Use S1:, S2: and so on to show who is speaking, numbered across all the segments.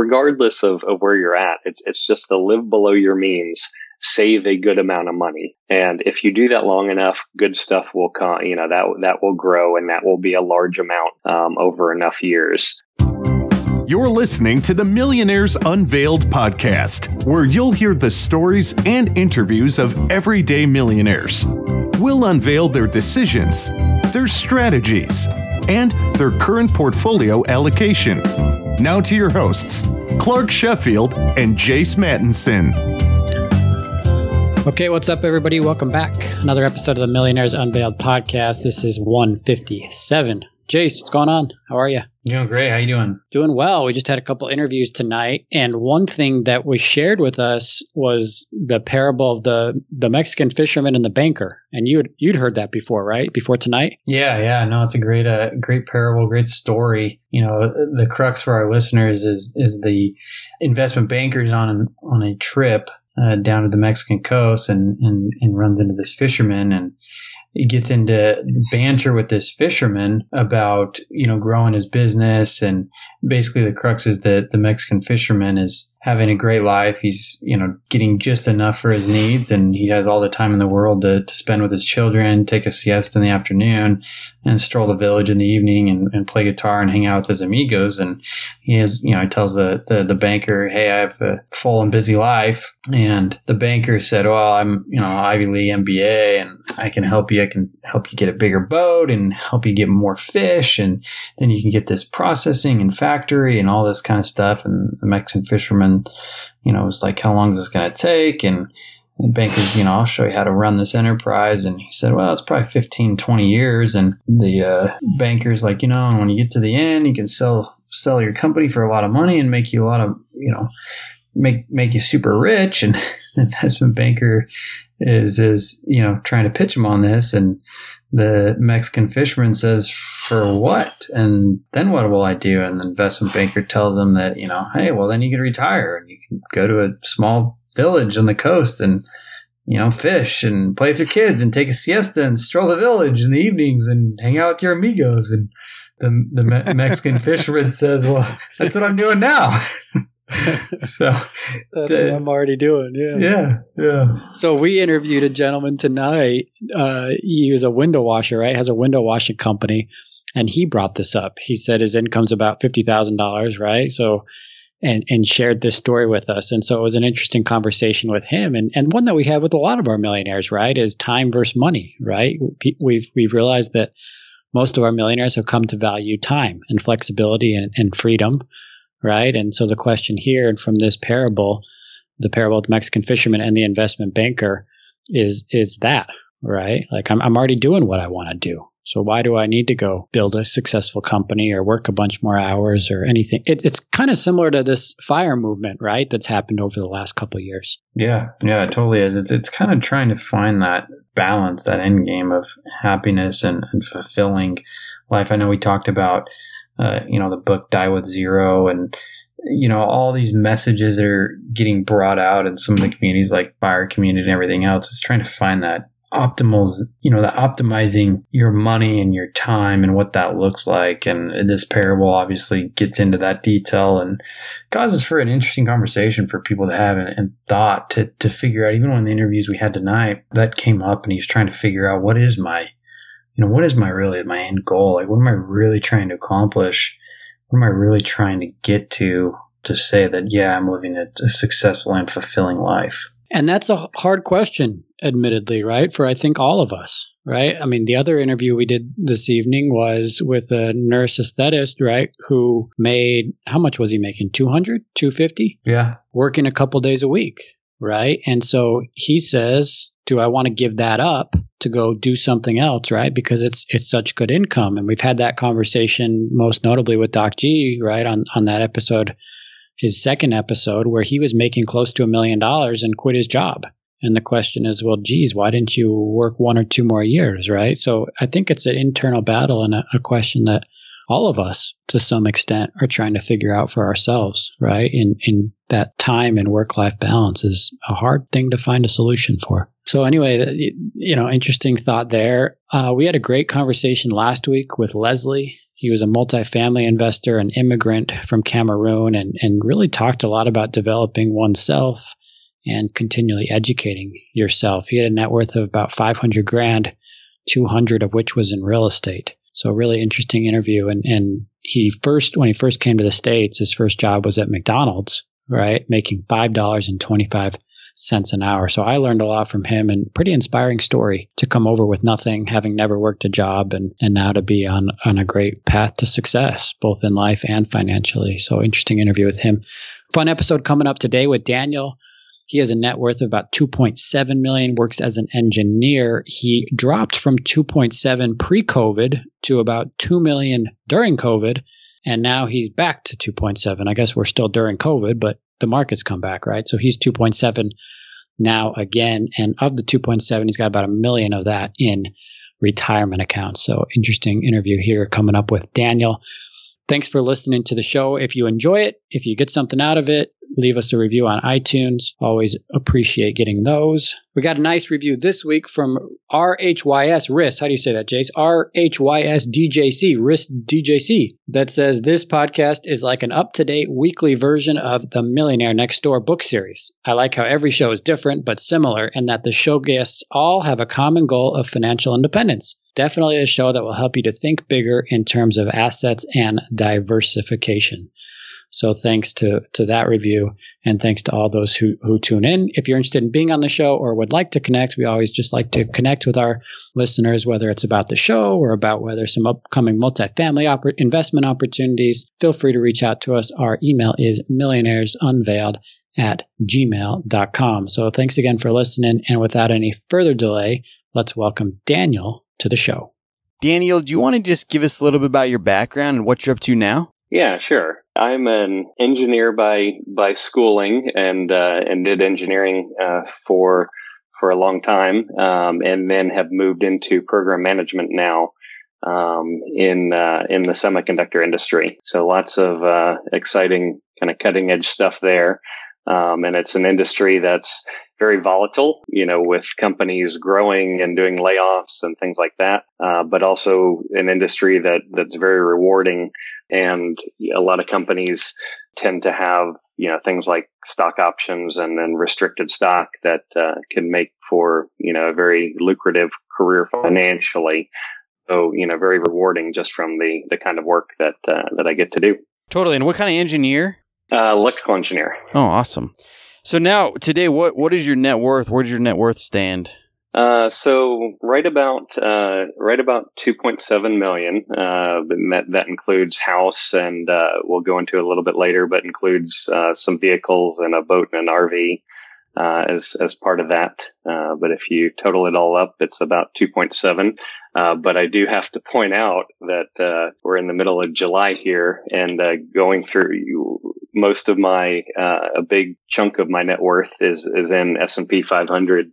S1: regardless of, of where you're at, it's, it's just to live below your means, save a good amount of money. And if you do that long enough, good stuff will come, you know, that, that will grow and that will be a large amount um, over enough years.
S2: You're listening to the Millionaires Unveiled podcast, where you'll hear the stories and interviews of everyday millionaires. We'll unveil their decisions, their strategies, and their current portfolio allocation. Now to your hosts, Clark Sheffield and Jace Mattinson.
S3: Okay, what's up, everybody? Welcome back. Another episode of the Millionaires Unveiled podcast. This is 157. Jace, what's going on? How are you?
S4: Doing great. How you doing?
S3: Doing well. We just had a couple interviews tonight, and one thing that was shared with us was the parable of the the Mexican fisherman and the banker. And you'd you'd heard that before, right? Before tonight?
S4: Yeah, yeah. No, it's a great uh, great parable, great story. You know, the crux for our listeners is is the investment bankers on on a trip uh, down to the Mexican coast and, and and runs into this fisherman and he gets into banter with this fisherman about you know growing his business and basically the crux is that the mexican fisherman is having a great life he's you know getting just enough for his needs and he has all the time in the world to, to spend with his children take a siesta in the afternoon and stroll the village in the evening and, and play guitar and hang out with his amigos. And he is, you know, he tells the, the, the, banker, Hey, I have a full and busy life. And the banker said, Well, I'm, you know, Ivy League MBA and I can help you. I can help you get a bigger boat and help you get more fish. And then you can get this processing and factory and all this kind of stuff. And the Mexican fisherman, you know, was like, How long is this going to take? And, and bankers, you know, I'll show you how to run this enterprise. And he said, well, it's probably 15, 20 years. And the uh, banker's like, you know, when you get to the end, you can sell sell your company for a lot of money and make you a lot of, you know, make make you super rich. And the investment banker is is you know trying to pitch him on this, and the Mexican fisherman says, "For what?" And then what will I do? And the investment banker tells him that you know, hey, well, then you can retire and you can go to a small village on the coast and you know fish and play with your kids and take a siesta and stroll the village in the evenings and hang out with your amigos and the the Me- Mexican fisherman says, "Well, that's what I'm doing now." so
S3: that's what I'm already doing. Yeah,
S4: yeah, yeah.
S3: So we interviewed a gentleman tonight. Uh, he was a window washer, right? Has a window washing company, and he brought this up. He said his income's about fifty thousand dollars, right? So and and shared this story with us. And so it was an interesting conversation with him, and and one that we have with a lot of our millionaires, right? Is time versus money, right? We've we've realized that most of our millionaires have come to value time and flexibility and, and freedom, right? And so the question here, and from this parable, the parable of the Mexican fisherman and the investment banker, is is that right? Like I'm I'm already doing what I want to do. So why do I need to go build a successful company or work a bunch more hours or anything? It, it's kind of similar to this fire movement, right? That's happened over the last couple years.
S4: Yeah, yeah, it totally is. It's it's kind of trying to find that balance, that end game of happiness and, and fulfilling life. I know we talked about, uh, you know, the book Die with Zero and you know all these messages that are getting brought out in some of the communities like fire community and everything else is trying to find that optimals, you know, the optimizing your money and your time and what that looks like. And this parable obviously gets into that detail and causes for an interesting conversation for people to have and, and thought to, to figure out, even when the interviews we had tonight, that came up and he's trying to figure out what is my, you know, what is my really my end goal? Like, what am I really trying to accomplish? What am I really trying to get to to say that, yeah, I'm living a, a successful and fulfilling life?
S3: And that's a hard question, admittedly, right? For I think all of us, right? I mean, the other interview we did this evening was with a nurse anesthetist, right? Who made, how much was he making? 200, 250?
S4: Yeah.
S3: Working a couple days a week, right? And so he says, do I want to give that up to go do something else, right? Because it's it's such good income. And we've had that conversation most notably with Doc G, right, on, on that episode his second episode where he was making close to a million dollars and quit his job. And the question is, well, geez, why didn't you work one or two more years, right? So I think it's an internal battle and a, a question that all of us, to some extent, are trying to figure out for ourselves, right? In in that time and work life balance is a hard thing to find a solution for. So anyway, you know, interesting thought there. Uh, we had a great conversation last week with Leslie. He was a multifamily investor, an immigrant from Cameroon, and, and really talked a lot about developing oneself and continually educating yourself. He had a net worth of about 500 grand, 200 of which was in real estate. So really interesting interview. And, and he first, when he first came to the States, his first job was at McDonald's, right? Making $5.25 cents an hour. So I learned a lot from him and pretty inspiring story to come over with nothing, having never worked a job and, and now to be on, on a great path to success, both in life and financially. So interesting interview with him. Fun episode coming up today with Daniel he has a net worth of about 2.7 million, works as an engineer. He dropped from 2.7 pre-COVID to about 2 million during COVID, and now he's back to 2.7. I guess we're still during COVID, but the market's come back, right? So he's 2.7 now again, and of the 2.7, he's got about a million of that in retirement accounts. So interesting interview here coming up with Daniel. Thanks for listening to the show. If you enjoy it, if you get something out of it, leave us a review on iTunes. Always appreciate getting those. We got a nice review this week from RHYS RIS. How do you say that, Jace? RHYS DJC, RIS DJC, that says this podcast is like an up to date weekly version of the Millionaire Next Door book series. I like how every show is different but similar, and that the show guests all have a common goal of financial independence definitely a show that will help you to think bigger in terms of assets and diversification. So thanks to, to that review and thanks to all those who, who tune in. If you're interested in being on the show or would like to connect, we always just like to connect with our listeners, whether it's about the show or about whether some upcoming multifamily investment opportunities. Feel free to reach out to us. Our email is millionairesunveiled at gmail.com. So thanks again for listening. And without any further delay, let's welcome Daniel to the show.
S5: Daniel, do you want to just give us a little bit about your background and what you're up to now?
S1: Yeah, sure. I'm an engineer by by schooling and uh, and did engineering uh, for for a long time, um, and then have moved into program management now um, in uh, in the semiconductor industry. So lots of uh, exciting kind of cutting edge stuff there. Um, and it's an industry that's very volatile, you know, with companies growing and doing layoffs and things like that. Uh, but also an industry that that's very rewarding, and a lot of companies tend to have you know things like stock options and then restricted stock that uh, can make for you know a very lucrative career financially. So you know, very rewarding just from the the kind of work that uh, that I get to do.
S5: Totally. And what kind of engineer?
S1: Uh, electrical engineer.
S5: Oh, awesome. So now today, what what is your net worth? Where does your net worth stand?
S1: Uh, so right about uh, right about two point seven million. Uh, that that includes house, and uh, we'll go into a little bit later, but includes uh, some vehicles and a boat and an RV uh, as as part of that. but if you total it all up, it's about two point seven. but I do have to point out that we're in the middle of July here, and going through most of my a big chunk of my net worth is is in S and P 500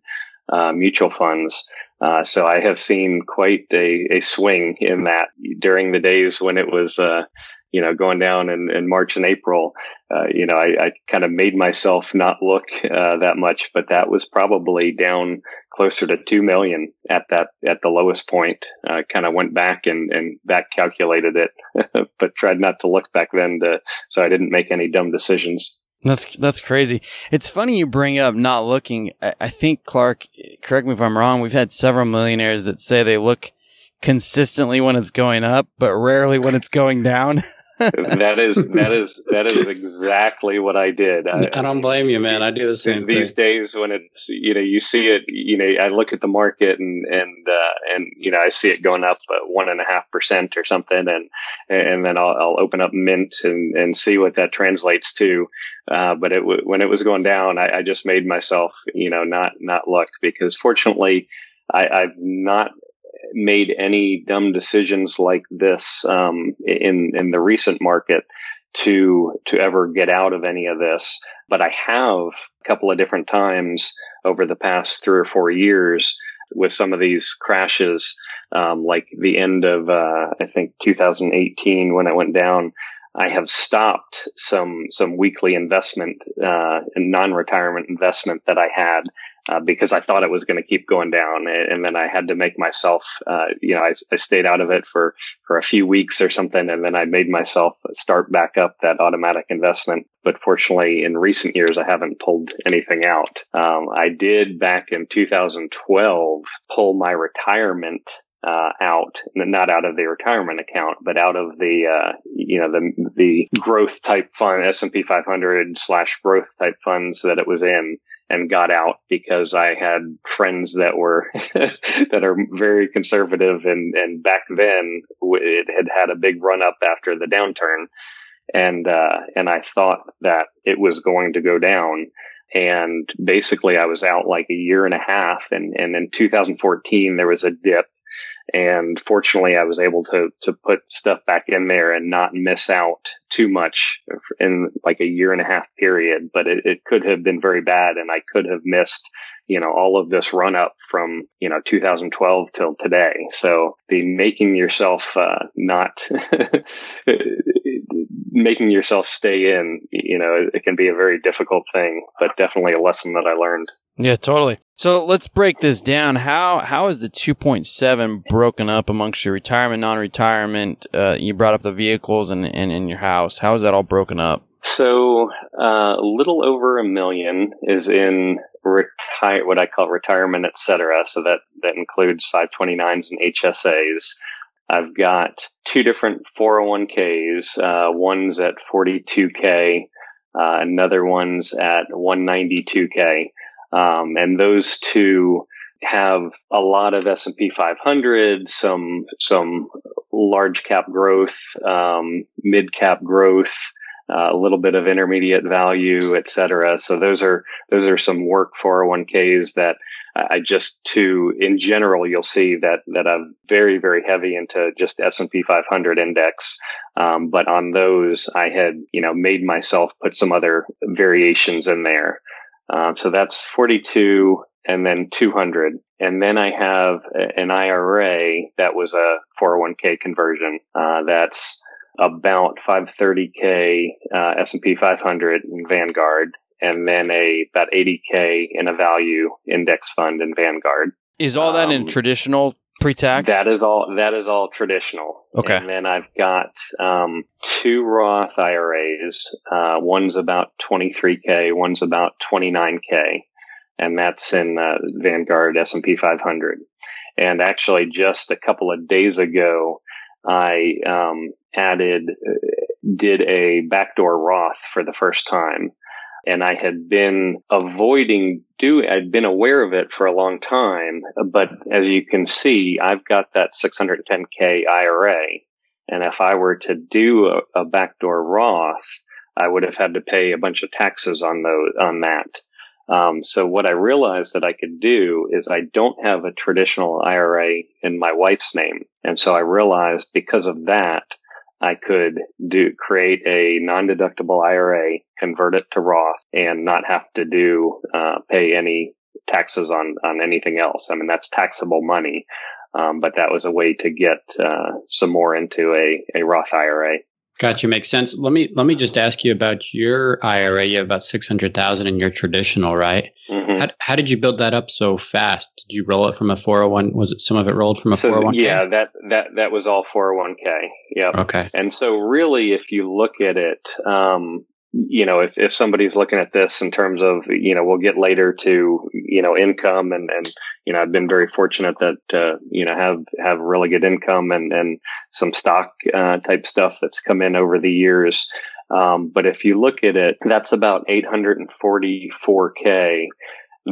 S1: uh, mutual funds. Uh, so I have seen quite a, a swing in that during the days when it was, uh, you know, going down in, in March and April. Uh, you know, I, I kind of made myself not look uh, that much, but that was probably down closer to two million at that at the lowest point. Uh, kind of went back and and back calculated it, but tried not to look back then to so I didn't make any dumb decisions.
S5: That's that's crazy. It's funny you bring up not looking. I, I, think Clark, correct me if I'm wrong. We've had several millionaires that say they look consistently when it's going up, but rarely when it's going down.
S1: that is that is that is exactly what I did. I,
S3: I don't blame you, man. I do the same.
S1: These
S3: thing.
S1: days, when it's you know you see it, you know I look at the market and and uh, and you know I see it going up one and a half percent or something, and and then I'll, I'll open up Mint and and see what that translates to. Uh, but it w- when it was going down, I, I just made myself you know not not look because fortunately I, I've not made any dumb decisions like this um, in in the recent market to to ever get out of any of this. But I have a couple of different times over the past three or four years with some of these crashes, um, like the end of uh, I think 2018 when it went down. I have stopped some some weekly investment uh, non retirement investment that I had uh, because I thought it was going to keep going down, and then I had to make myself, uh, you know, I, I, stayed out of it for for a few weeks or something, and then I made myself start back up that automatic investment. But fortunately, in recent years, I haven't pulled anything out. Um, I did back in 2012 pull my retirement uh, out, not out of the retirement account, but out of the uh, you know the the growth type fund, S and P 500 slash growth type funds that it was in, and got out because I had friends that were that are very conservative, and and back then it had had a big run up after the downturn, and uh, and I thought that it was going to go down. And basically, I was out like a year and a half, and, and in 2014 there was a dip, and fortunately, I was able to to put stuff back in there and not miss out too much in like a year and a half period. But it, it could have been very bad, and I could have missed you know all of this run up from you know 2012 till today. So the making yourself uh, not making yourself stay in, you know, it can be a very difficult thing, but definitely a lesson that I learned.
S5: Yeah, totally. So let's break this down. How how is the 2.7 broken up amongst your retirement, non-retirement? Uh, you brought up the vehicles and, in your house. How is that all broken up?
S1: So uh, a little over a million is in retire what I call retirement, et cetera. So that that includes 529s and HSAs. I've got two different 401ks. Uh, one's at 42k, uh, another one's at 192k. Um, and those two have a lot of S&P 500, some, some large cap growth, um, mid cap growth, uh, a little bit of intermediate value, et cetera. So those are, those are some work 401ks that I just to in general, you'll see that that I'm very very heavy into just S and P 500 index. Um, but on those, I had you know made myself put some other variations in there. Uh, so that's 42 and then 200. And then I have an IRA that was a 401k conversion. Uh, that's about 530k uh, S&P 500 in Vanguard, and then a about 80k in a value index fund in Vanguard.
S5: Is all that um, in traditional pre-tax?
S1: That is all. That is all traditional.
S5: Okay.
S1: And then I've got um, two Roth IRAs. Uh, one's about 23k. One's about 29k, and that's in uh, Vanguard S and P 500. And actually, just a couple of days ago, I um, added uh, did a backdoor Roth for the first time and I had been avoiding doing, I'd been aware of it for a long time. But as you can see, I've got that 610K IRA. And if I were to do a, a backdoor Roth, I would have had to pay a bunch of taxes on those, on that. Um, so what I realized that I could do is I don't have a traditional IRA in my wife's name. And so I realized because of that, I could do create a non-deductible IRA, convert it to Roth, and not have to do uh, pay any taxes on on anything else. I mean, that's taxable money, um, but that was a way to get uh, some more into a a Roth IRA.
S6: Gotcha, makes sense. Let me let me just ask you about your IRA. You have about six hundred thousand in your traditional, right? Mm-hmm. How, how did you build that up so fast? Did you roll it from a four hundred one? Was it some of it rolled from a four hundred one?
S1: Yeah, that that that was all four hundred one k. Yeah.
S6: Okay.
S1: And so really, if you look at it, um, you know, if, if somebody's looking at this in terms of, you know, we'll get later to, you know, income and, and, you know, I've been very fortunate that, uh, you know, have, have really good income and, and some stock, uh, type stuff that's come in over the years. Um, but if you look at it, that's about 844K.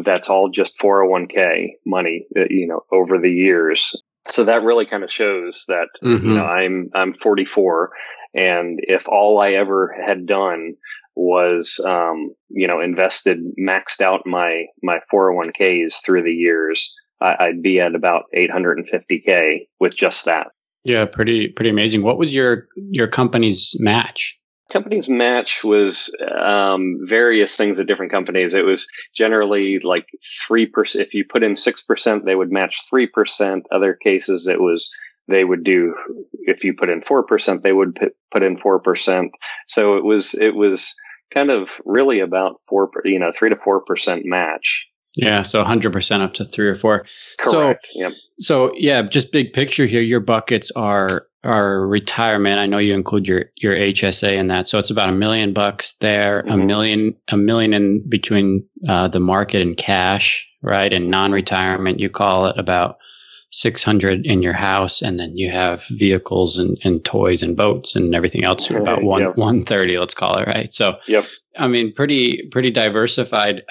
S1: That's all just 401k money, uh, you know, over the years. So that really kind of shows that, mm-hmm. you know, I'm, I'm 44 and if all I ever had done was, um, you know, invested, maxed out my, my 401ks through the years, I, would be at about 850k with just that.
S6: Yeah, pretty, pretty amazing. What was your, your company's match?
S1: company's match was um, various things at different companies. It was generally like three percent. If you put in six percent, they would match three percent. Other cases, it was they would do if you put in 4% they would put in 4% so it was it was kind of really about 4 you know 3 to 4% match.
S6: Yeah so 100% up to 3 or 4
S1: correct so, yep.
S6: so yeah just big picture here your buckets are are retirement. I know you include your your hsa in that. So it's about a million bucks there mm-hmm. a million a million in between uh, the market and cash right? And non-retirement you call it about 600 in your house and then you have vehicles and, and toys and boats and everything else about one yep. 130 let's call it right? So
S1: yep.
S6: I mean pretty pretty diversified.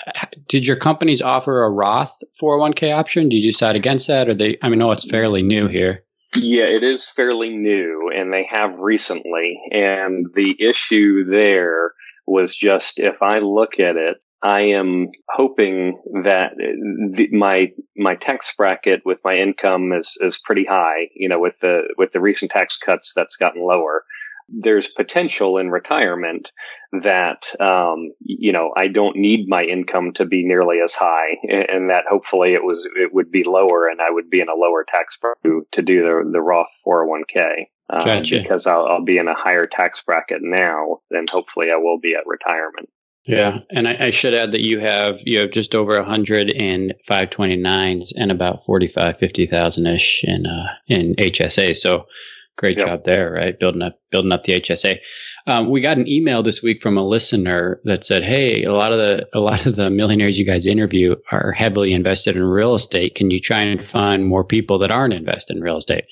S6: Did your companies offer a roth 401k option? Did you decide against that or they i mean no it's fairly new here.
S1: Yeah it is fairly new and they have recently and the issue there was just if i look at it I am hoping that the, my my tax bracket with my income is is pretty high. You know, with the with the recent tax cuts, that's gotten lower. There's potential in retirement that um, you know I don't need my income to be nearly as high, and that hopefully it was it would be lower, and I would be in a lower tax bracket to do the the Roth 401k.
S6: Um, gotcha.
S1: Because I'll, I'll be in a higher tax bracket now than hopefully I will be at retirement.
S6: Yeah, and I, I, should add that you have you have just over a hundred in 529s and about 45, 50,000 ish in uh, in HSA. So great yep. job there, right? Building up building up the HSA. Um, we got an email this week from a listener that said, "Hey, a lot of the a lot of the millionaires you guys interview are heavily invested in real estate. Can you try and find more people that aren't invested in real estate?"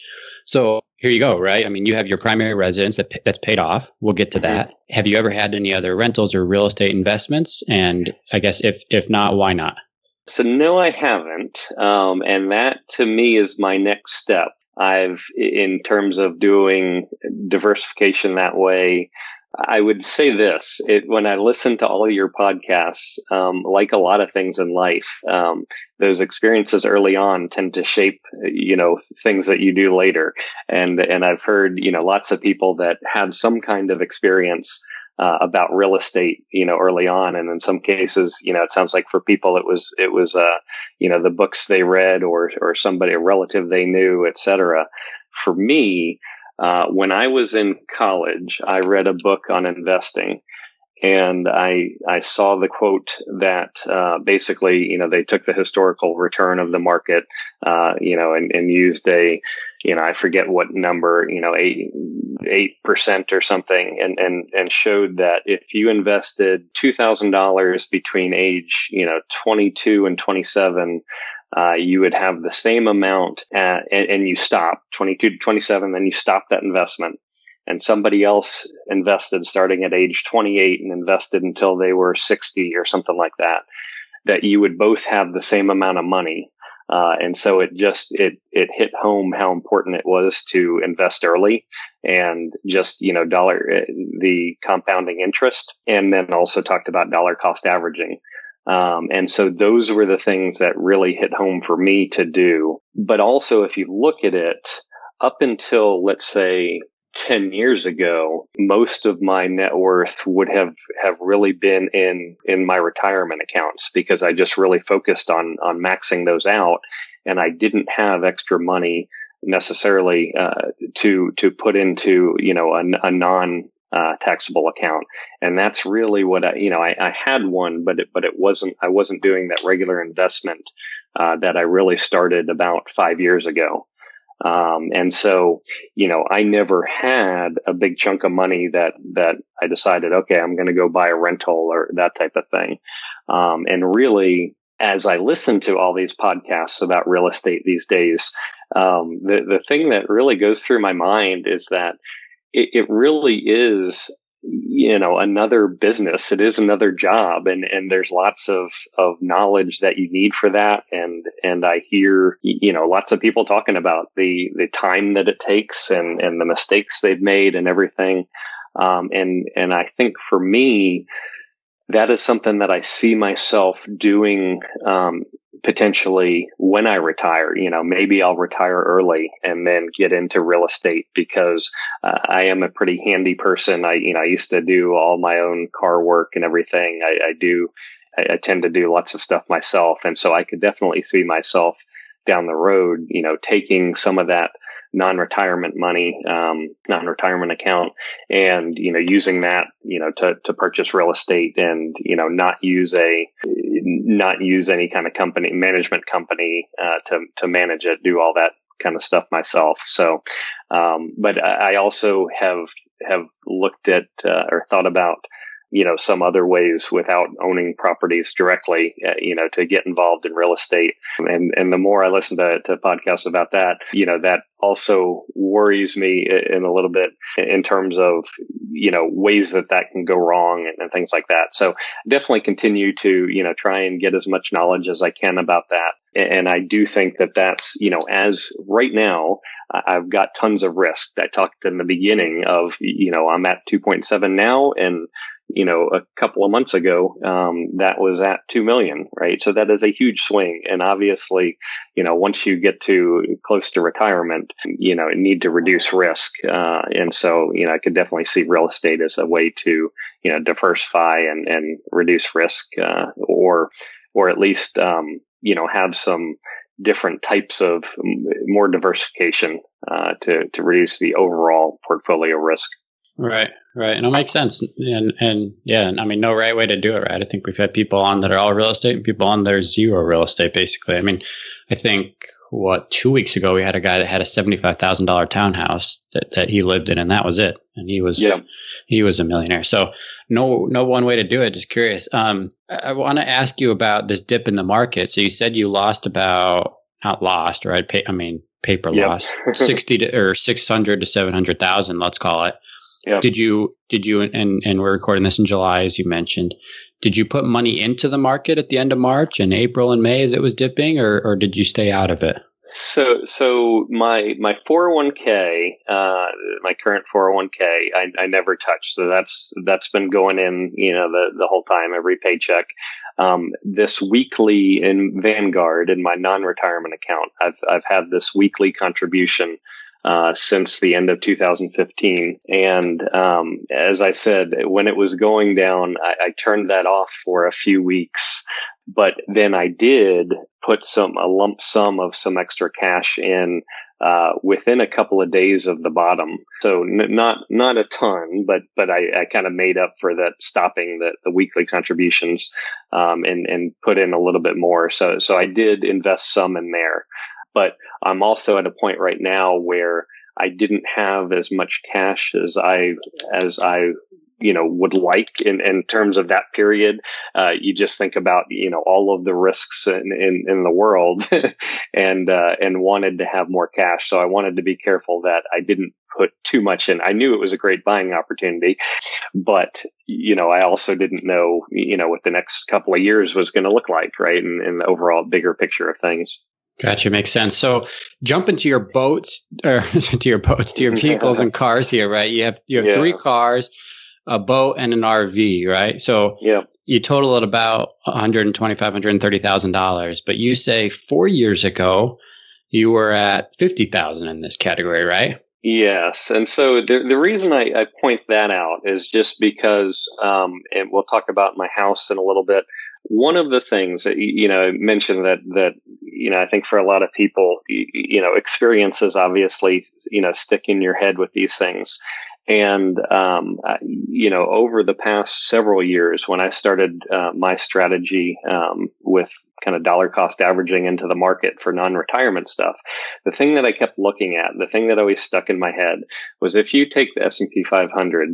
S6: So here you go, right? I mean, you have your primary residence that, that's paid off. We'll get to mm-hmm. that. Have you ever had any other rentals or real estate investments? And I guess if if not, why not?
S1: So no, I haven't. Um, and that to me is my next step. I've, in terms of doing diversification that way, I would say this: it, when I listen to all of your podcasts, um, like a lot of things in life, um, those experiences early on tend to shape, you know, things that you do later. And and I've heard, you know, lots of people that had some kind of experience uh, about real estate, you know, early on, and in some cases, you know, it sounds like for people it was it was, uh, you know, the books they read or or somebody a relative they knew, et cetera. For me uh, when I was in college, I read a book on investing, and I I saw the quote that uh, basically, you know, they took the historical return of the market, uh, you know, and, and used a, you know, I forget what number, you know, eight eight percent or something, and and and showed that if you invested two thousand dollars between age, you know, twenty two and twenty seven uh, you would have the same amount at, and, and you stop 22 to 27, then you stop that investment. And somebody else invested starting at age 28 and invested until they were 60 or something like that, that you would both have the same amount of money. Uh, and so it just it it hit home how important it was to invest early and just you know dollar eh, the compounding interest and then also talked about dollar cost averaging um, and so those were the things that really hit home for me to do. But also, if you look at it, up until let's say 10 years ago, most of my net worth would have, have really been in, in my retirement accounts because I just really focused on, on maxing those out. And I didn't have extra money necessarily, uh, to, to put into, you know, a, a non uh, taxable account. And that's really what I, you know, I, I had one, but it, but it wasn't, I wasn't doing that regular investment, uh, that I really started about five years ago. Um, and so, you know, I never had a big chunk of money that, that I decided, okay, I'm going to go buy a rental or that type of thing. Um, and really, as I listen to all these podcasts about real estate these days, um, the, the thing that really goes through my mind is that it, it really is you know another business. It is another job and and there's lots of of knowledge that you need for that. And and i hear you know lots of people talking about the the time that it takes and and the mistakes they've made and everything. Um and and i think for me that is something that i see myself doing um potentially when I retire, you know, maybe I'll retire early and then get into real estate because uh, I am a pretty handy person. I, you know, I used to do all my own car work and everything. I, I do, I, I tend to do lots of stuff myself. And so I could definitely see myself down the road, you know, taking some of that non-retirement money, um, non-retirement account, and you know using that you know to to purchase real estate and you know not use a not use any kind of company management company uh, to to manage it, do all that kind of stuff myself. So, um, but I also have have looked at uh, or thought about you know some other ways without owning properties directly uh, you know to get involved in real estate. And and the more i listen to, to podcasts about that you know that also worries me in a little bit in terms of you know ways that that can go wrong and, and things like that. So definitely continue to you know try and get as much knowledge as i can about that. And i do think that that's you know as right now I've got tons of risk. I talked in the beginning of, you know, I'm at 2.7 now and you know, a couple of months ago, um, that was at 2 million, right? So that is a huge swing. And obviously, you know, once you get to close to retirement, you know, need to reduce risk. Uh, and so, you know, I could definitely see real estate as a way to, you know, diversify and, and reduce risk, uh, or, or at least, um, you know, have some different types of more diversification, uh, to, to reduce the overall portfolio risk.
S6: Right, right, and it makes sense. And and yeah, I mean, no right way to do it, right? I think we've had people on that are all real estate, and people on there zero real estate, basically. I mean, I think what two weeks ago we had a guy that had a seventy five thousand dollar townhouse that, that he lived in, and that was it, and he was yeah. he was a millionaire. So no no one way to do it. Just curious. Um, I, I want to ask you about this dip in the market. So you said you lost about not lost, right? Pay, I mean, paper yep. loss sixty to or six hundred to seven hundred thousand. Let's call it. Did you did you and and we're recording this in July as you mentioned. Did you put money into the market at the end of March and April and May as it was dipping, or or did you stay out of it?
S1: So so my my 401k, uh, my current 401k, I, I never touched. So that's that's been going in, you know, the the whole time, every paycheck. Um, this weekly in Vanguard in my non-retirement account, I've I've had this weekly contribution uh, since the end of 2015. And um, as I said, when it was going down, I, I, turned that off for a few weeks. But then I did put some a lump sum of some extra cash in uh, within a couple of days of the bottom. So n- not not a ton, but but I, I kind of made up for that stopping the, the weekly contributions um, and and put in a little bit more. So so I did invest some in there. But I'm also at a point right now where I didn't have as much cash as I as I you know would like in, in terms of that period. Uh, you just think about you know all of the risks in in, in the world, and uh, and wanted to have more cash. So I wanted to be careful that I didn't put too much in. I knew it was a great buying opportunity, but you know I also didn't know you know what the next couple of years was going to look like, right? And, and the overall bigger picture of things.
S6: Gotcha, makes sense. So jump into your boats or to your boats, to your vehicles and cars here, right? You have you have yeah. three cars, a boat, and an RV, right? So
S1: yeah.
S6: you total it about one hundred and twenty five, hundred and thirty thousand dollars. But you say four years ago you were at fifty thousand in this category, right?
S1: Yes, and so the the reason I, I point that out is just because, um, and we'll talk about my house in a little bit. One of the things that you know mentioned that that you know I think for a lot of people you, know experiences obviously you know stick in your head with these things, and um, you know over the past several years when I started uh, my strategy um, with kind of dollar cost averaging into the market for non-retirement stuff the thing that i kept looking at the thing that always stuck in my head was if you take the s&p 500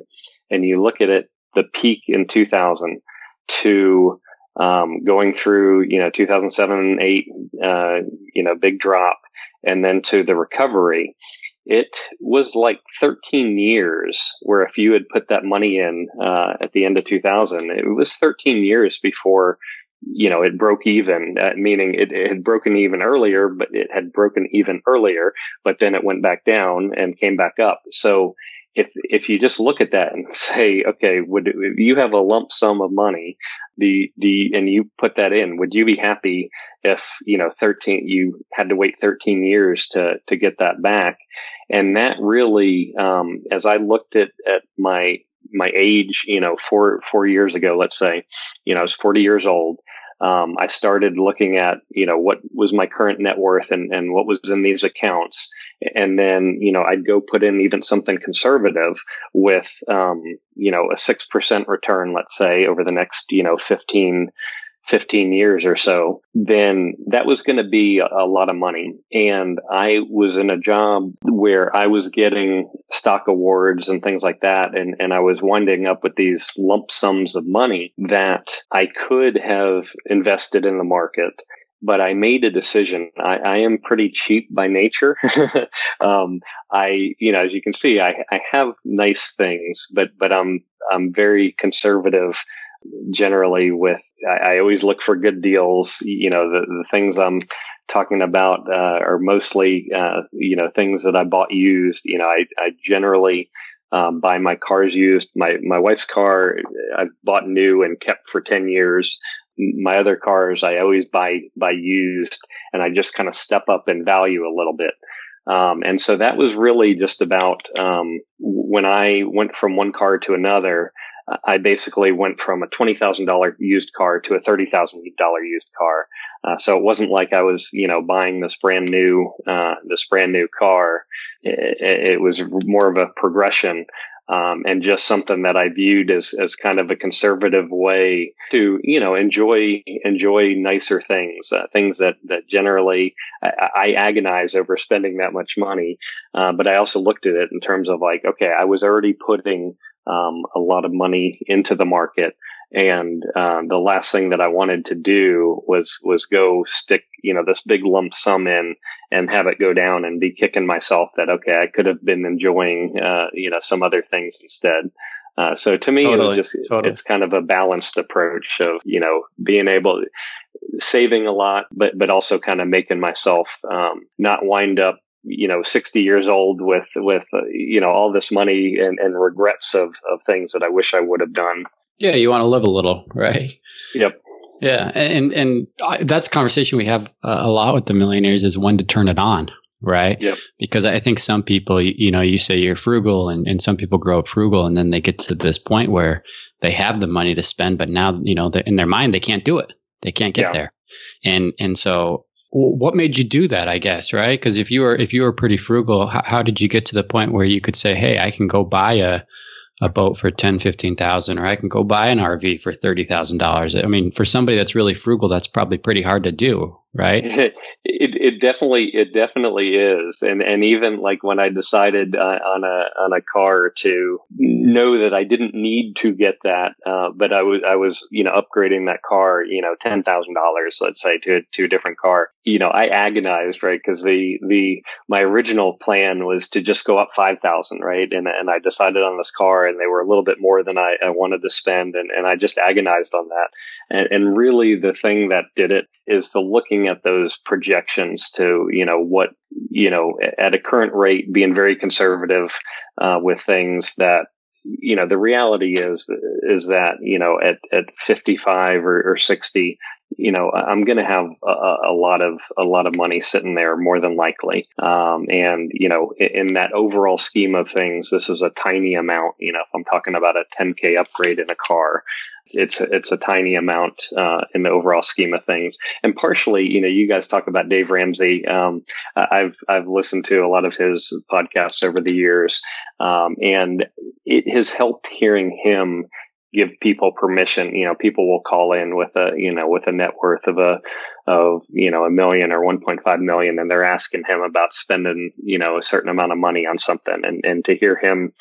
S1: and you look at it the peak in 2000 to um, going through, you know, 2007, eight, uh, you know, big drop, and then to the recovery, it was like 13 years where if you had put that money in uh, at the end of 2000, it was 13 years before, you know, it broke even, uh, meaning it, it, had broken even earlier, but it had broken even earlier, but then it went back down and came back up. So if if you just look at that and say, okay, would you have a lump sum of money, the the and you put that in, would you be happy if you know thirteen you had to wait thirteen years to to get that back? And that really, um, as I looked at at my my age, you know, four four years ago, let's say, you know, I was forty years old. Um, I started looking at, you know, what was my current net worth and, and what was in these accounts and then you know I'd go put in even something conservative with um, you know a six percent return, let's say over the next you know 15, 15 years or so, then that was going to be a, a lot of money. And I was in a job where I was getting stock awards and things like that, and and I was winding up with these lump sums of money that I could have invested in the market but I made a decision. I, I am pretty cheap by nature. um, I, you know, as you can see, I, I have nice things, but, but I'm, I'm very conservative generally with, I, I always look for good deals. You know, the, the things I'm talking about, uh, are mostly, uh, you know, things that I bought used. You know, I, I generally, um, buy my cars used. My my wife's car I've bought new and kept for ten years my other cars I always buy buy used, and I just kind of step up in value a little bit. Um, and so that was really just about um, when I went from one car to another. I basically went from a twenty thousand dollar used car to a thirty thousand dollar used car. Uh, so it wasn't like I was, you know, buying this brand new, uh, this brand new car. It, it was more of a progression um, and just something that I viewed as as kind of a conservative way to you know enjoy enjoy nicer things, uh, things that that generally I, I, agonize over spending that much money. Uh, but I also looked at it in terms of like, okay, I was already putting um, a lot of money into the market. And uh, the last thing that I wanted to do was was go stick you know this big lump sum in and have it go down and be kicking myself that okay I could have been enjoying uh, you know some other things instead. Uh, so to me, totally, it just totally. it's kind of a balanced approach of you know being able saving a lot, but but also kind of making myself um, not wind up you know 60 years old with with uh, you know all this money and, and regrets of of things that I wish I would have done.
S6: Yeah, you want to live a little, right?
S1: Yep.
S6: Yeah, and and that's a conversation we have uh, a lot with the millionaires is when to turn it on, right?
S1: Yep.
S6: Because I think some people, you, you know, you say you're frugal, and and some people grow up frugal, and then they get to this point where they have the money to spend, but now you know in their mind they can't do it, they can't get yeah. there, and and so what made you do that i guess right because if you were if you were pretty frugal how, how, did you get to the point where you could say hey i can go buy a a boat for 10, 15,000 or I can go buy an RV for $30,000. I mean, for somebody that's really frugal, that's probably pretty hard to do, right?
S1: it, it definitely, it definitely is. And, and even like when I decided uh, on a, on a car to know that I didn't need to get that, uh, but I was, I was, you know, upgrading that car, you know, $10,000, let's say to, to a different car, you know, I agonized, right? Cause the, the, my original plan was to just go up 5,000, right? And, and I decided on this car and they were a little bit more than I, I wanted to spend. And, and I just agonized on that. And, and really the thing that did it is the looking at those projections to, you know, what, you know, at a current rate, being very conservative uh, with things that you know the reality is is that you know at at 55 or, or 60 you know i'm going to have a, a, lot of a lot of money sitting there more than likely um, and you know in, in, that overall scheme of things this is a tiny amount you know if i'm talking about a 10k upgrade in a car it's a, it's a tiny amount uh, in the overall scheme of things. And partially, you know, you guys talk about Dave Ramsey. Um, I've I've listened to a lot of his podcasts over the years, um, and it has helped hearing him give people permission. You know, people will call in with a you know with a net worth of a of you know a million or 1.5 million, and they're asking him about spending you know a certain amount of money on something, and and to hear him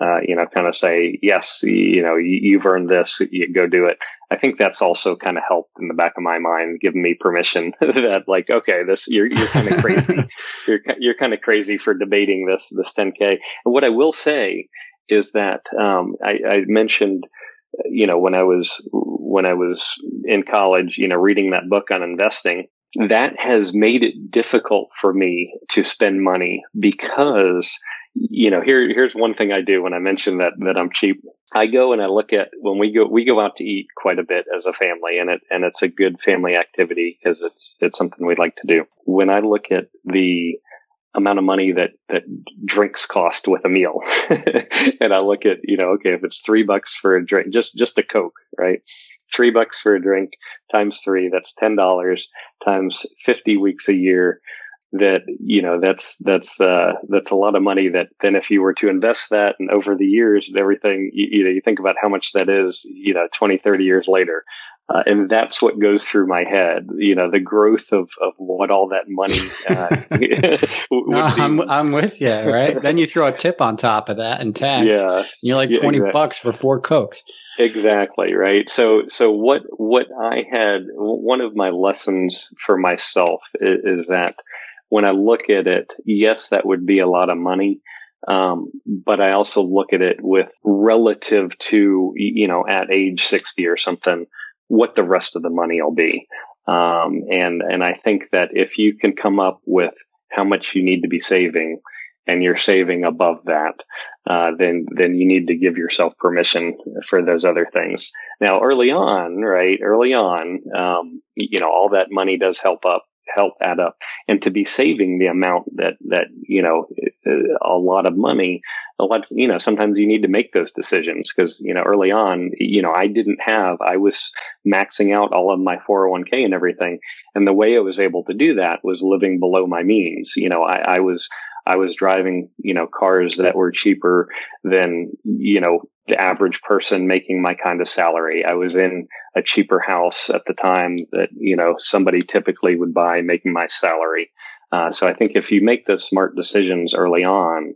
S1: uh, you know, kind of say, yes, you know, you, have earned this, you go do it. I think that's also kind of helped in the back of my mind, giving me permission that like, okay, this, you're, you're kind of crazy. you're, you're kind of crazy for debating this, this 10K. And what I will say is that, um, I, I mentioned, you know, when I was, when I was in college, you know, reading that book on investing, that has made it difficult for me to spend money because you know, here here's one thing I do when I mention that that I'm cheap. I go and I look at when we go we go out to eat quite a bit as a family, and it and it's a good family activity because it's it's something we like to do. When I look at the amount of money that that drinks cost with a meal, and I look at you know okay if it's three bucks for a drink, just just a coke, right? Three bucks for a drink times three, that's ten dollars times fifty weeks a year. That you know that's that's uh, that's a lot of money that then if you were to invest that and over the years everything you, you know you think about how much that is you know 20 30 years later uh, and that's what goes through my head. You know, the growth of, of what all that money. Uh,
S6: no, I'm, I'm with you, right? then you throw a tip on top of that and tax. Yeah, and you're like twenty yeah, exactly. bucks for four cokes.
S1: Exactly right. So, so what what I had one of my lessons for myself is, is that when I look at it, yes, that would be a lot of money. Um, but I also look at it with relative to, you know, at age 60 or something, what the rest of the money will be. Um, and, and I think that if you can come up with how much you need to be saving and you're saving above that, uh, then, then you need to give yourself permission for those other things. Now, early on, right? Early on, um, you know, all that money does help up help add up. And to be saving the amount that that you know a lot of money a lot you know sometimes you need to make those decisions because you know early on you know i didn't have i was maxing out all of my 401k and everything. And the way i was able to do that was living below my means. You know i, I was I was driving, you know, cars that were cheaper than, you know, the average person making my kind of salary. I was in a cheaper house at the time that, you know, somebody typically would buy making my salary. Uh, so I think if you make the smart decisions early on,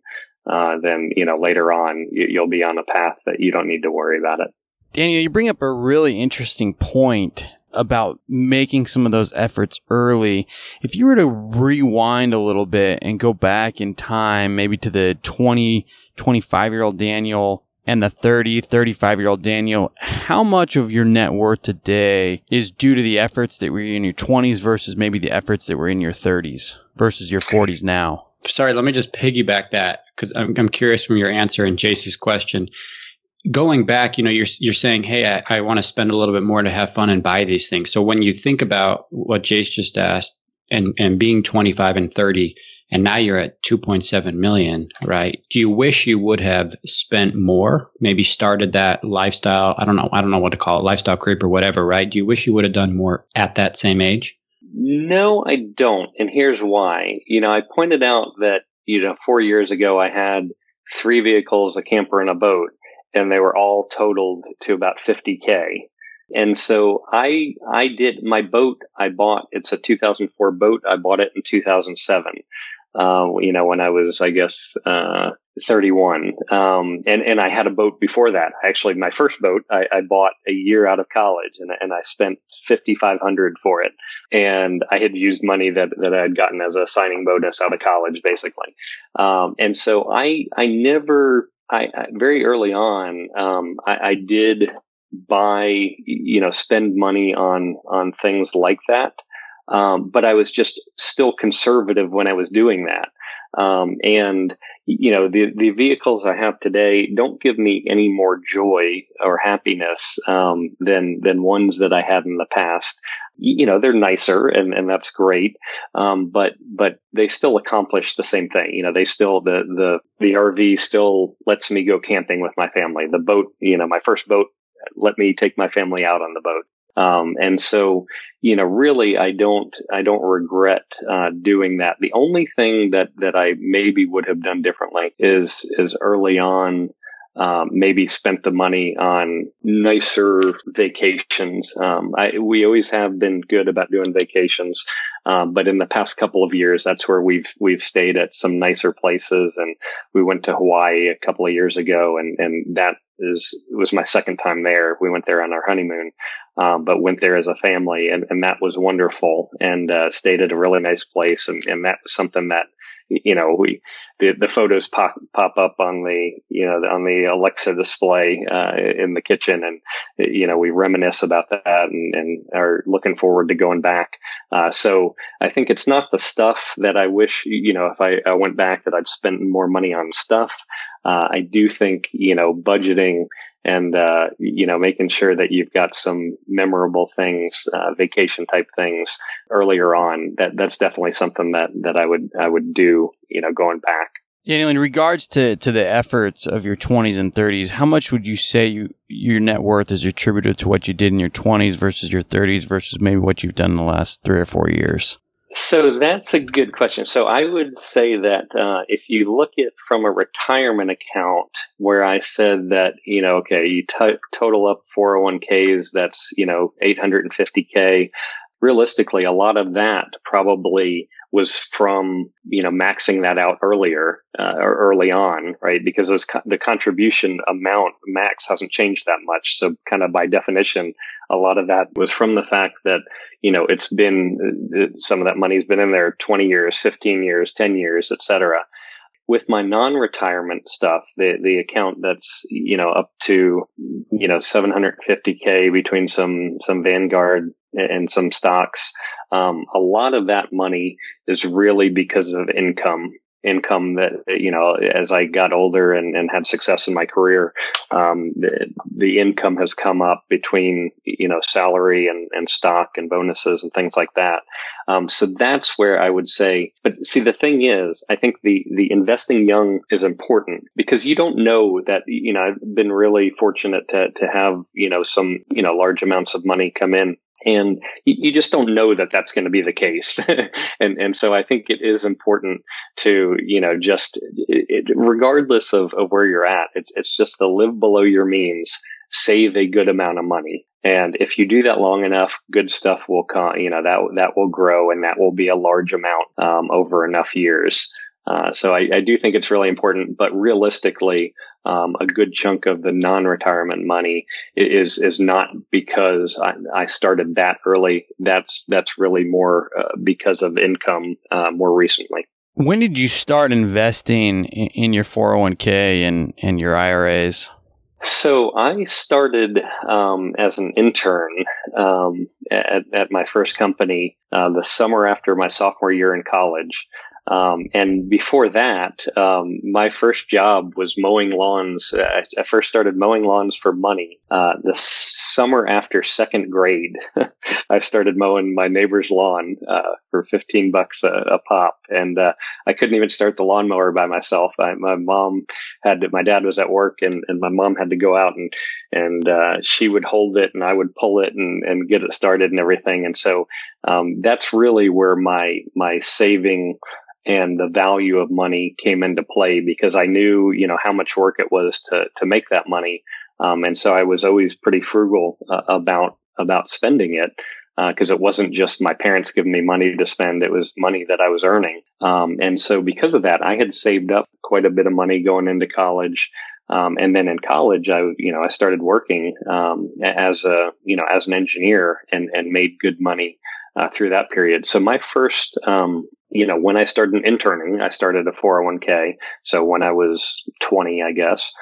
S1: uh, then, you know, later on you, you'll be on a path that you don't need to worry about it.
S5: Daniel, you bring up a really interesting point about making some of those efforts early. If you were to rewind a little bit and go back in time, maybe to the 20, 25 year old Daniel and the 30, 35 year old Daniel, how much of your net worth today is due to the efforts that were in your 20s versus maybe the efforts that were in your 30s versus your 40s now?
S6: Sorry, let me just piggyback that because I'm, I'm curious from your answer and Jace's question going back, you know, you're you're saying, hey, I, I want to spend a little bit more to have fun and buy these things. So when you think about what Jace just asked, and and being 25 and 30, and now you're at 2.7 million, right? Do you wish you would have spent more? Maybe started that lifestyle. I don't know. I don't know what to call it, lifestyle creep or whatever, right? Do you wish you would have done more at that same age?
S1: No, I don't. And here's why. You know, I pointed out that you know four years ago I had three vehicles, a camper, and a boat and they were all totaled to about 50k. And so I I did my boat I bought it's a 2004 boat I bought it in 2007. Uh, you know when I was I guess uh, 31. Um, and and I had a boat before that. Actually, my first boat I, I bought a year out of college, and and I spent 5,500 for it. And I had used money that that I had gotten as a signing bonus out of college, basically. Um, and so I I never I, I very early on, um, I, I, did buy, you know, spend money on on things like that, um, but I was just still conservative when I was doing that. Um, and you know, the the vehicles I have today don't give me any more joy or happiness um, than than ones that I had in the past. You know they're nicer and and that's great. Um, but but they still accomplish the same thing. You know they still the the the rv still lets me go camping with my family. The boat you know my first boat let me take my family out on the boat um, and so you know really i don't i don't regret uh, doing that. The only thing that that i maybe would have done differently is is early on um, maybe spent the money on nicer vacations. Um, I, we always have been good about doing vacations, um, but in the past couple of years, that's where we've we've stayed at some nicer places, and we went to Hawaii a couple of years ago, and and that is was my second time there. We went there on our honeymoon, um, but went there as a family, and, and that was wonderful, and uh, stayed at a really nice place, and, and that was something that you know, we the, the photos pop pop up on the you know on the Alexa display uh, in the kitchen, and you know we reminisce about that and, and are looking forward to going back. Uh, so I think it's not the stuff that I wish you know if I, I went back that I'd spent more money on stuff. Uh, I do think you know budgeting and uh, you know making sure that you've got some memorable things, uh, vacation type things earlier on. That that's definitely something that that I would I would do. You know, going back.
S5: Daniel, in regards to, to the efforts of your 20s and 30s, how much would you say you, your net worth is attributed to what you did in your 20s versus your 30s versus maybe what you've done in the last three or four years?
S1: So that's a good question. So I would say that uh, if you look at from a retirement account, where I said that you know, okay, you t- total up 401ks, that's you know 850k. Realistically, a lot of that probably was from you know maxing that out earlier uh, or early on, right? Because those co- the contribution amount max hasn't changed that much. So kind of by definition, a lot of that was from the fact that you know it's been uh, some of that money's been in there 20 years, 15 years, 10 years, etc. with my non-retirement stuff, the the account that's you know up to you know 750k between some some Vanguard and some stocks, um, a lot of that money is really because of income income that you know as i got older and, and had success in my career um, the, the, income has come up between you know salary and, and stock and bonuses and things like that. Um, so that's where i would say but see the thing is i think the the investing young is important because you don't know that you know i've been really fortunate to to have you know some you know large amounts of money come in and you just don't know that that's going to be the case. And and so i think it is important to you know just it, regardless of, of where you're at it's, it's just to live below your means save a good amount of money. And if you do that long enough good stuff will come you know that that will grow and that will be a large amount um, over enough years uh, so I, I, do think it's really important, but realistically, um, a good chunk of the non-retirement money is is not because I, I started that early. That's that's really more uh, because of income uh, more recently.
S5: When did you start investing in, in your 401k and, and your IRAs?
S1: So I started um, as an intern um, at, at, my first company uh, the summer after my sophomore year in college. Um, and before that, um, my first job was mowing lawns. I, I first started mowing lawns for money. Uh, the summer after second grade, I started mowing my neighbor's lawn uh, for 15 bucks a, a pop. And uh, I couldn't even start the lawnmower by myself. I, my mom had to, my dad was at work and, and my mom had to go out and, and uh, she would hold it and I would pull it and, and get it started and everything. And so um, that's really where my, my saving and the value of money came into play because I knew, you know, how much work it was to to make that money, um, and so I was always pretty frugal uh, about about spending it because uh, it wasn't just my parents giving me money to spend; it was money that I was earning. Um, and so, because of that, I had saved up quite a bit of money going into college. Um, and then in college, I, you know, I started working um, as a, you know, as an engineer and and made good money uh, through that period. So my first um, you know, when I started interning, I started a 401k. So when I was 20, I guess.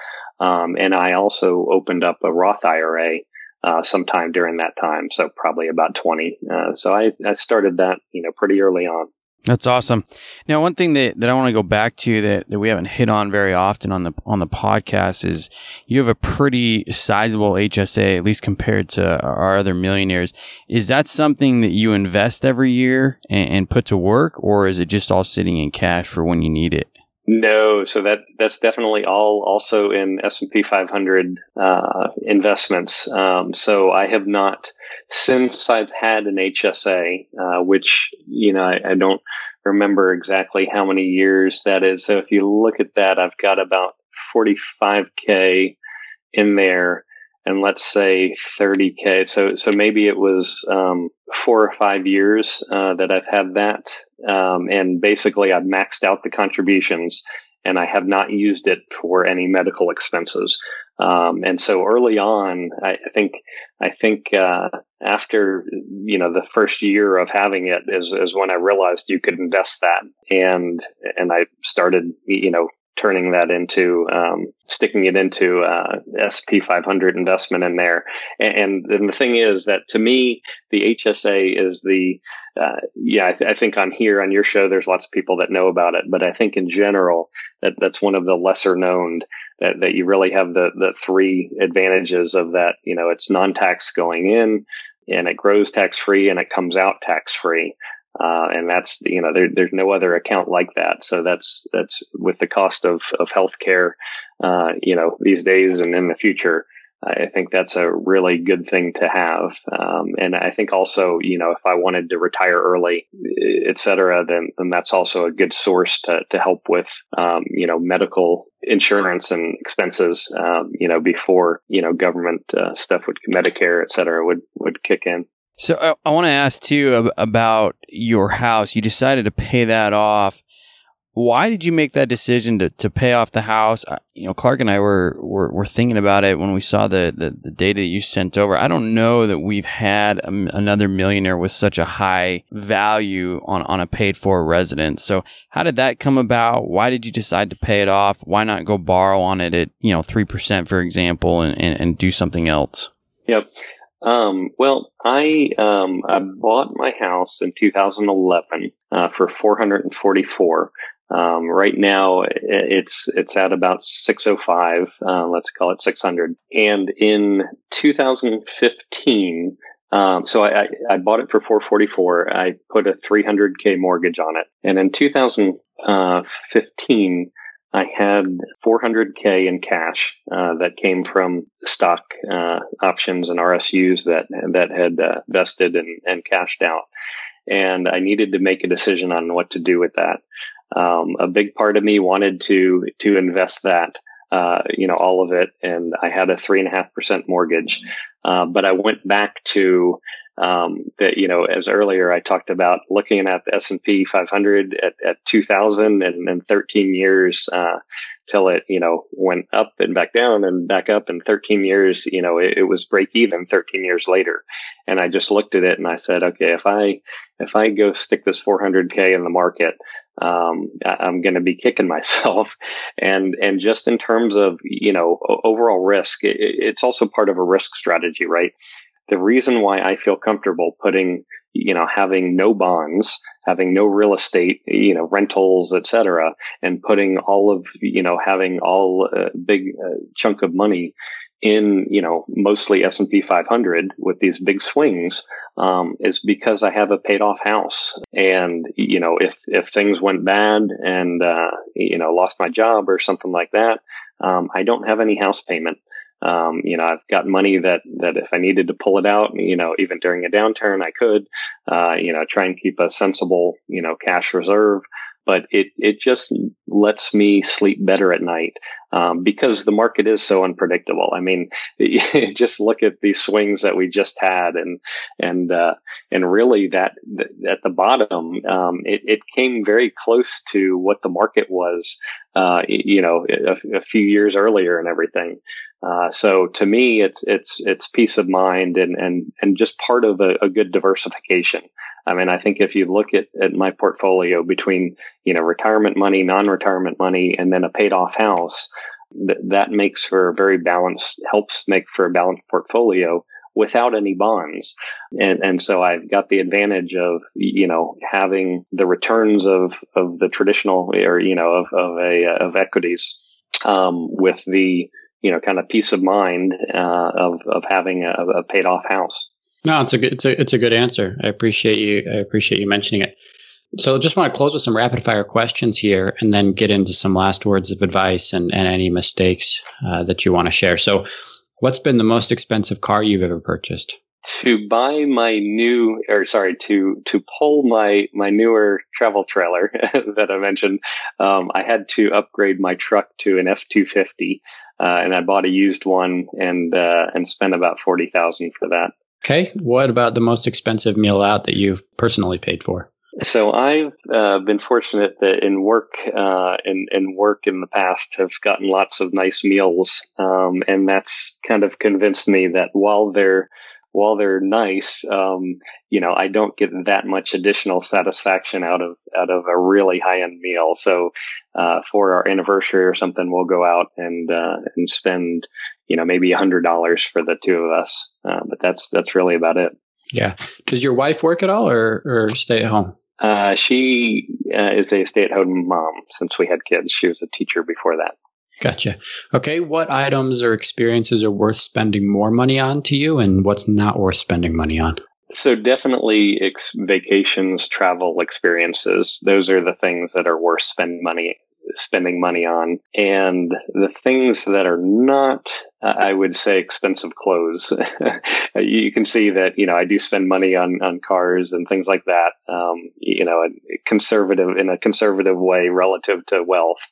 S1: Um, and I also opened up a Roth IRA uh, sometime during that time. So probably about 20. Uh, so I, I started that, you know, pretty early on.
S5: That's awesome. Now, one thing that, that I want to go back to that, that we haven't hit on very often on the on the podcast is you have a pretty sizable HSA, at least compared to our other millionaires. Is that something that you invest every year and, and put to work, or is it just all sitting in cash for when you need it?
S1: No, so that that's definitely all also in S and P 500 uh, investments. Um, so I have not since I've had an HSA, uh, which you know I, I, don't remember exactly how many years that is. So if you look at that, I've got about 45k in there, and let's say 30k. So so maybe it was um, four or five years uh, that I've had that. Um, and basically, I've maxed out the contributions and I have not used it for any medical expenses. Um, and so early on, I, I think, I think, uh, after, you know, the first year of having it is, is when I realized you could invest that. And, and I started, you know, turning that into um, sticking it into uh, SP 500 investment in there. And, and, the thing is that to me, the HSA is the uh, yeah. I, th- I, think on here on your show, there's lots of people that know about it, but I think in general that that's one of the lesser known that that you really have the the three advantages of that. You know, it's non tax going in, and it grows tax free, and it comes out tax free. Uh, and that's you know there, there's no other account like that. So that's that's with the cost of of healthcare, uh, you know these days and in the future. I think that's a really good thing to have. Um, and I think also, you know, if I wanted to retire early, et cetera, then, then that's also a good source to, to help with, um, you know, medical insurance and expenses, um, you know, before, you know, government uh, stuff would, Medicare, et cetera, would, would kick in.
S5: So uh, I, I want to ask too about your house. You decided to pay that off why did you make that decision to, to pay off the house? You know, Clark and I were, were, were thinking about it when we saw the, the, the data that you sent over. I don't know that we've had a, another millionaire with such a high value on, on a paid for residence. So how did that come about? Why did you decide to pay it off? Why not go borrow on it at, you know, 3%, for example, and, and, and do something else?
S1: Yep. Um, well, I um, I bought my house in 2011 uh, for 444. Um, right now, it's it's at about 605. Uh, let's call it 600. And in 2015, um, so I, I, bought it for 444. I put a 300k mortgage on it, and in 2015, I had 400k in cash uh, that came from stock uh, options and RSUs that that had uh, vested and, and cashed out, and I needed to make a decision on what to do with that. Um, a big part of me wanted to to invest that, uh, you know, all of it, and I had a three and a half percent mortgage. Uh, but I went back to um, that, you know, as earlier I talked about looking at the S and P 500 at, at 2000 and, and 13 years uh, till it, you know, went up and back down and back up. In 13 years, you know, it, it was break even 13 years later. And I just looked at it and I said, okay, if I if I go stick this 400k in the market, um, I'm going to be kicking myself. And and just in terms of you know overall risk, it, it's also part of a risk strategy, right? The reason why I feel comfortable putting you know having no bonds having no real estate you know rentals etc and putting all of you know having all a uh, big uh, chunk of money in you know mostly S&P 500 with these big swings um, is because I have a paid off house. And you know if if things went bad and uh, you know lost my job or something like that um, I don't have any house payment um, you know I've got money that that if I needed to pull it out you know even during a downturn I could uh, you know try and keep a sensible you know cash reserve but it it just lets me sleep better at night um, because the market is so unpredictable. I mean, just look at these swings that we just had, and and uh, and really that, at the bottom, um, it, it came very close to what the market was, uh, you know, a, a, few years earlier and everything. Uh, so to me, it's it's it's peace of mind and and and just part of a, a good diversification. I mean, I think if you look at, at my portfolio between, you know, retirement money, non-retirement money, and then a paid off house, th- that makes for a very balanced, helps make for a balanced portfolio without any bonds. And, and so I've got the advantage of, you know, having the returns of, of the traditional or, you know, of, of a, of equities, um, with the, you know, kind of peace of mind, uh, of, of having a, a paid off house.
S6: No, it's a good, it's a it's a good answer. I appreciate you. I appreciate you mentioning it. So, I just want to close with some rapid fire questions here, and then get into some last words of advice and, and any mistakes uh, that you want to share. So, what's been the most expensive car you've ever purchased?
S1: To buy my new, or sorry, to to pull my my newer travel trailer that I mentioned, um, I had to upgrade my truck to an F two fifty, uh, and I bought a used one and uh, and spent about forty thousand for that.
S6: Okay. What about the most expensive meal out that you've personally paid for?
S1: So I've uh, been fortunate that in work, uh, in, in work in the past, have gotten lots of nice meals, um, and that's kind of convinced me that while they're while they're nice, um, you know, I don't get that much additional satisfaction out of out of a really high end meal. So uh, for our anniversary or something, we'll go out and uh, and spend you know, maybe a hundred dollars for the two of us. Uh, but that's, that's really about it.
S6: Yeah. Does your wife work at all or, or stay at home?
S1: Uh, she uh, is a stay at home mom since we had kids. She was a teacher before that.
S6: Gotcha. Okay. What items or experiences are worth spending more money on to you and what's not worth spending money on?
S1: So definitely ex- vacations, travel experiences. Those are the things that are worth spending money spending money on. And the things that are not, uh, I would say, expensive clothes. you can see that, you know, I do spend money on, on cars and things like that, um, you know, conservative in a conservative way relative to wealth.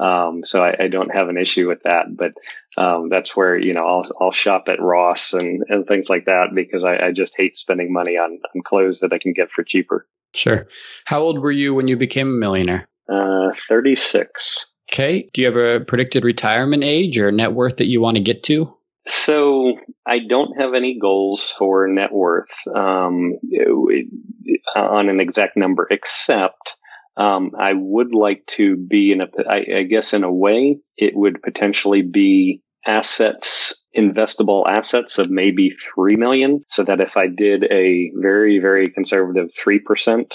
S1: Um, so I, I, don't have an issue with that, but um, that's where you know I'll I'll shop at Ross and, and things like that because I, I just hate spending money on, on clothes that I can get for cheaper.
S6: Sure. How old were you when you became a millionaire?
S1: Uh, 36.
S6: Okay. Do you have a predicted retirement age or net worth that you want to get to?
S1: So I don't have any goals for net worth um, on an exact number, except um, I would like to be in a, I, I guess in a way, it would potentially be assets, investable assets of maybe 3 million. So that if I did a very, very conservative 3%,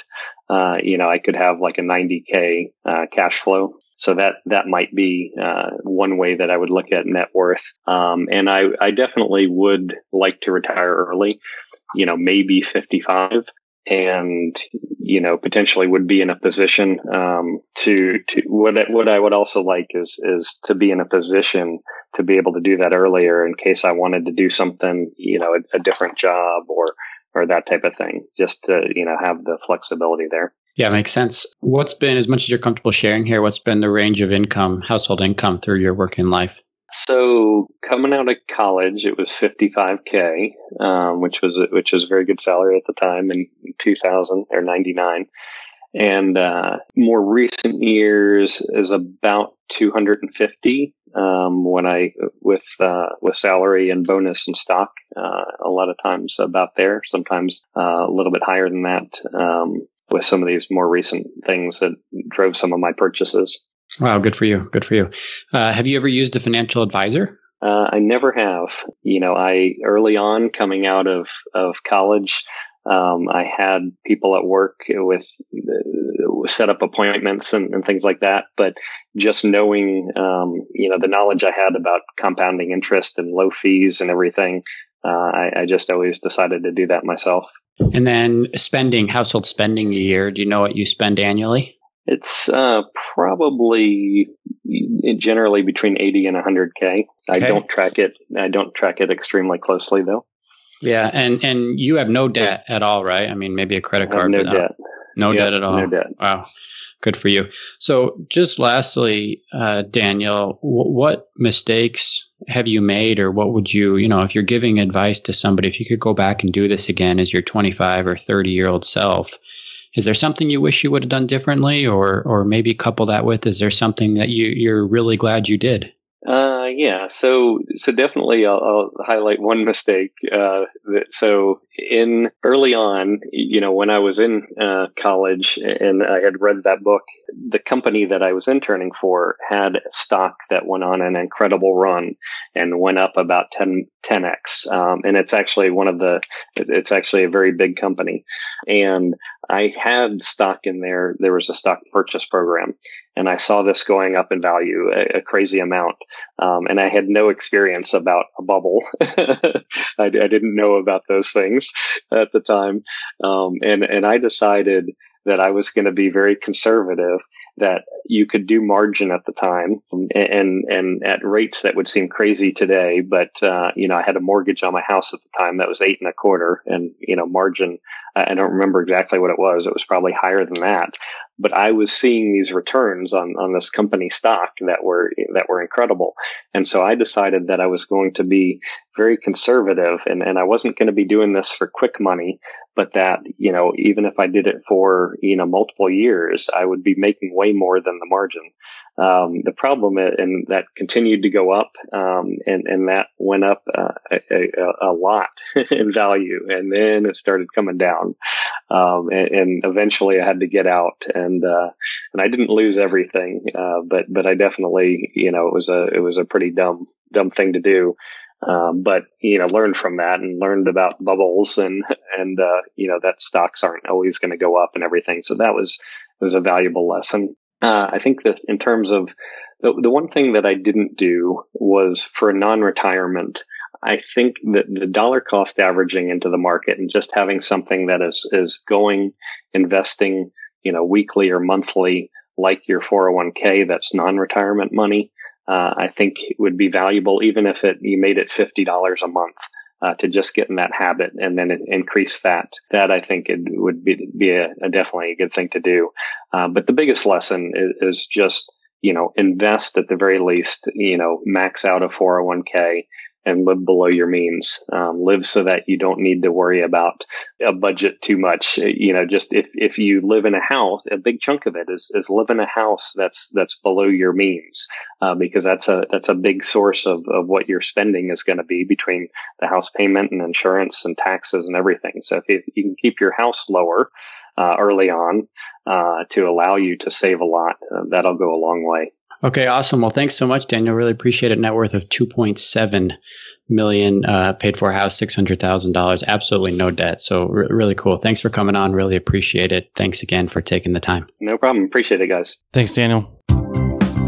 S1: uh, you know, I could have like a 90K uh, cash flow. So that, that might be uh, one way that I would look at net worth. Um, and I, I definitely would like to retire early, you know, maybe 55 and you know potentially would be in a position um, to to what what I would also like is is to be in a position to be able to do that earlier in case I wanted to do something you know a, a different job or or that type of thing just to you know have the flexibility there.
S6: Yeah, makes sense. What's been as much as you're comfortable sharing here? What's been the range of income, household income through your working life?
S1: So coming out of college, it was 55k, um, which was which was a very good salary at the time in 2000 or 99. And uh, more recent years is about 250 um, when I with uh, with salary and bonus and stock. Uh, a lot of times about there, sometimes uh, a little bit higher than that. Um, with some of these more recent things that drove some of my purchases.
S6: Wow, good for you. Good for you. Uh, have you ever used a financial advisor?
S1: Uh, I never have. You know, I early on coming out of of college, um, I had people at work with uh, set up appointments and, and, things like that. But just knowing, um, you know, the knowledge I had about compounding interest and low fees and everything, uh, I, I just always decided to do that myself.
S6: And then spending, household spending a year. Do you know what you spend annually?
S1: It's uh, probably generally between 80 and 100k. Okay. I don't track it. I don't track it extremely closely though.
S6: Yeah, and and you have no debt at all, right? I mean, maybe a credit card.
S1: no debt.
S6: No
S1: yep,
S6: debt at all.
S1: No debt.
S6: Wow, good for you. So, just lastly, uh, Daniel, w- what mistakes have you made, or what would you, you know, if you're giving advice to somebody, if you could go back and do this again as your 25 or 30 year old self, is there something you wish you would have done differently, or or maybe couple that with is there something that you you're really glad you did?
S1: Uh, yeah. So, so definitely, I'll, I'll highlight one mistake. Uh, that, so in early on, you know, when I was in uh, college and I had read that book, the company that I was interning for had stock that went on an incredible run and went up about 10, 10x. Um, and it's actually one of the, it's actually a very big company. And I had stock in there. There was a stock purchase program, and I saw this going up in value a, a crazy amount. Um, and I had no experience about a bubble. I, I, didn't know about those things at the time, um, and and I decided that I was going to be very conservative, that you could do margin at the time and, and, at rates that would seem crazy today. But, uh, you know, I had a mortgage on my house at the time that was eight and a quarter and, you know, margin, I don't remember exactly what it was. It was probably higher than that but I was seeing these returns on, on this company stock that were that were incredible. And so I decided that I was going to be very conservative and, and I wasn't going to be doing this for quick money, but that, you know, even if I did it for, you know, multiple years, I would be making way more than the margin. Um, the problem, and that continued to go up, um, and, and that went up uh, a, a, a, lot in value, and then it started coming down, um, and, and, eventually I had to get out, and uh, and I didn't lose everything, uh, but but I definitely, you know, it was a it was a pretty dumb dumb thing to do. Um, but you know, learned from that and learned about bubbles and and uh, you know that stocks aren't always going to go up and everything. So that was was a valuable lesson. Uh, I think that in terms of the, the one thing that I didn't do was for a non-retirement. I think that the dollar cost averaging into the market and just having something that is is going investing, you know, weekly or monthly like your 401k that's non-retirement money, uh, I think would be valuable, even if it you made it fifty dollars a month. Uh, to just get in that habit and then increase that. That I think it would be, be a, a definitely a good thing to do. Uh, but the biggest lesson is, is, just, you know, invest at the very least, you know, max out a 401k and live below your means. Um, live so that you don't need to worry about a budget too much. You know, just if, if you live in a house, a big chunk of it is, is live in a house that's, that's below your means, uh, because that's a, that's a big source of, of what your spending is going to be between the house payment and insurance and taxes and everything. So if, if you can keep your house lower, uh, early on, uh, to allow you to save a lot, uh, that'll go a long way.
S6: Okay, awesome. Well, thanks so much, Daniel. Really appreciate it. Net worth of two point seven million, uh, paid for house, six hundred thousand dollars. Absolutely no debt. So r- really cool. Thanks for coming on. Really appreciate it. Thanks again for taking the time.
S1: No problem. Appreciate it, guys.
S5: Thanks, Daniel.